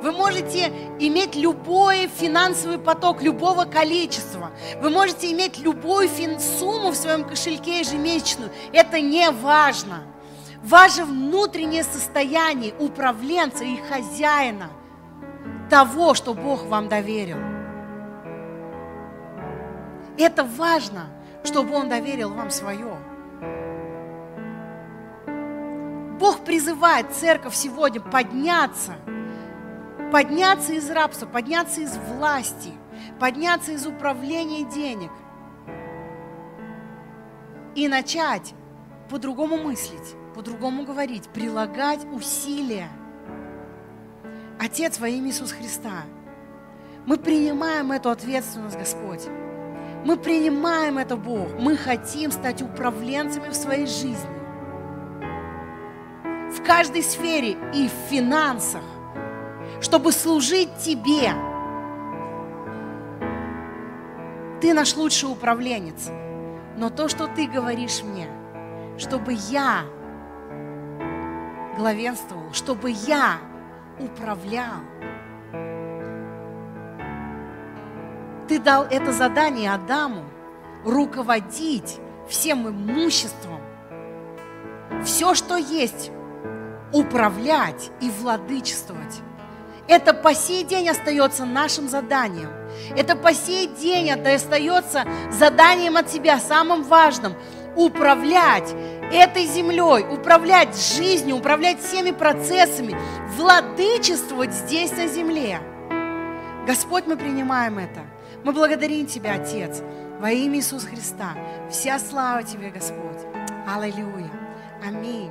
Speaker 1: Вы можете иметь любой финансовый поток любого количества. Вы можете иметь любую фин- сумму в своем кошельке ежемесячную. Это не важно. Ваше внутреннее состояние управленца и хозяина того, что Бог вам доверил. Это важно чтобы Он доверил вам свое. Бог призывает церковь сегодня подняться, подняться из рабства, подняться из власти, подняться из управления денег и начать по-другому мыслить, по-другому говорить, прилагать усилия. Отец во имя Иисуса Христа, мы принимаем эту ответственность, Господь. Мы принимаем это, Бог. Мы хотим стать управленцами в своей жизни. В каждой сфере и в финансах, чтобы служить Тебе. Ты наш лучший управленец. Но то, что Ты говоришь мне, чтобы я главенствовал, чтобы я управлял, Ты дал это задание Адаму руководить всем имуществом, все, что есть, управлять и владычествовать. Это по сей день остается нашим заданием. Это по сей день остается заданием от Тебя, самым важным – управлять этой землей, управлять жизнью, управлять всеми процессами, владычествовать здесь на земле. Господь, мы принимаем это. Мы благодарим Тебя, Отец, во имя Иисуса Христа. Вся слава Тебе, Господь. Аллилуйя. Аминь.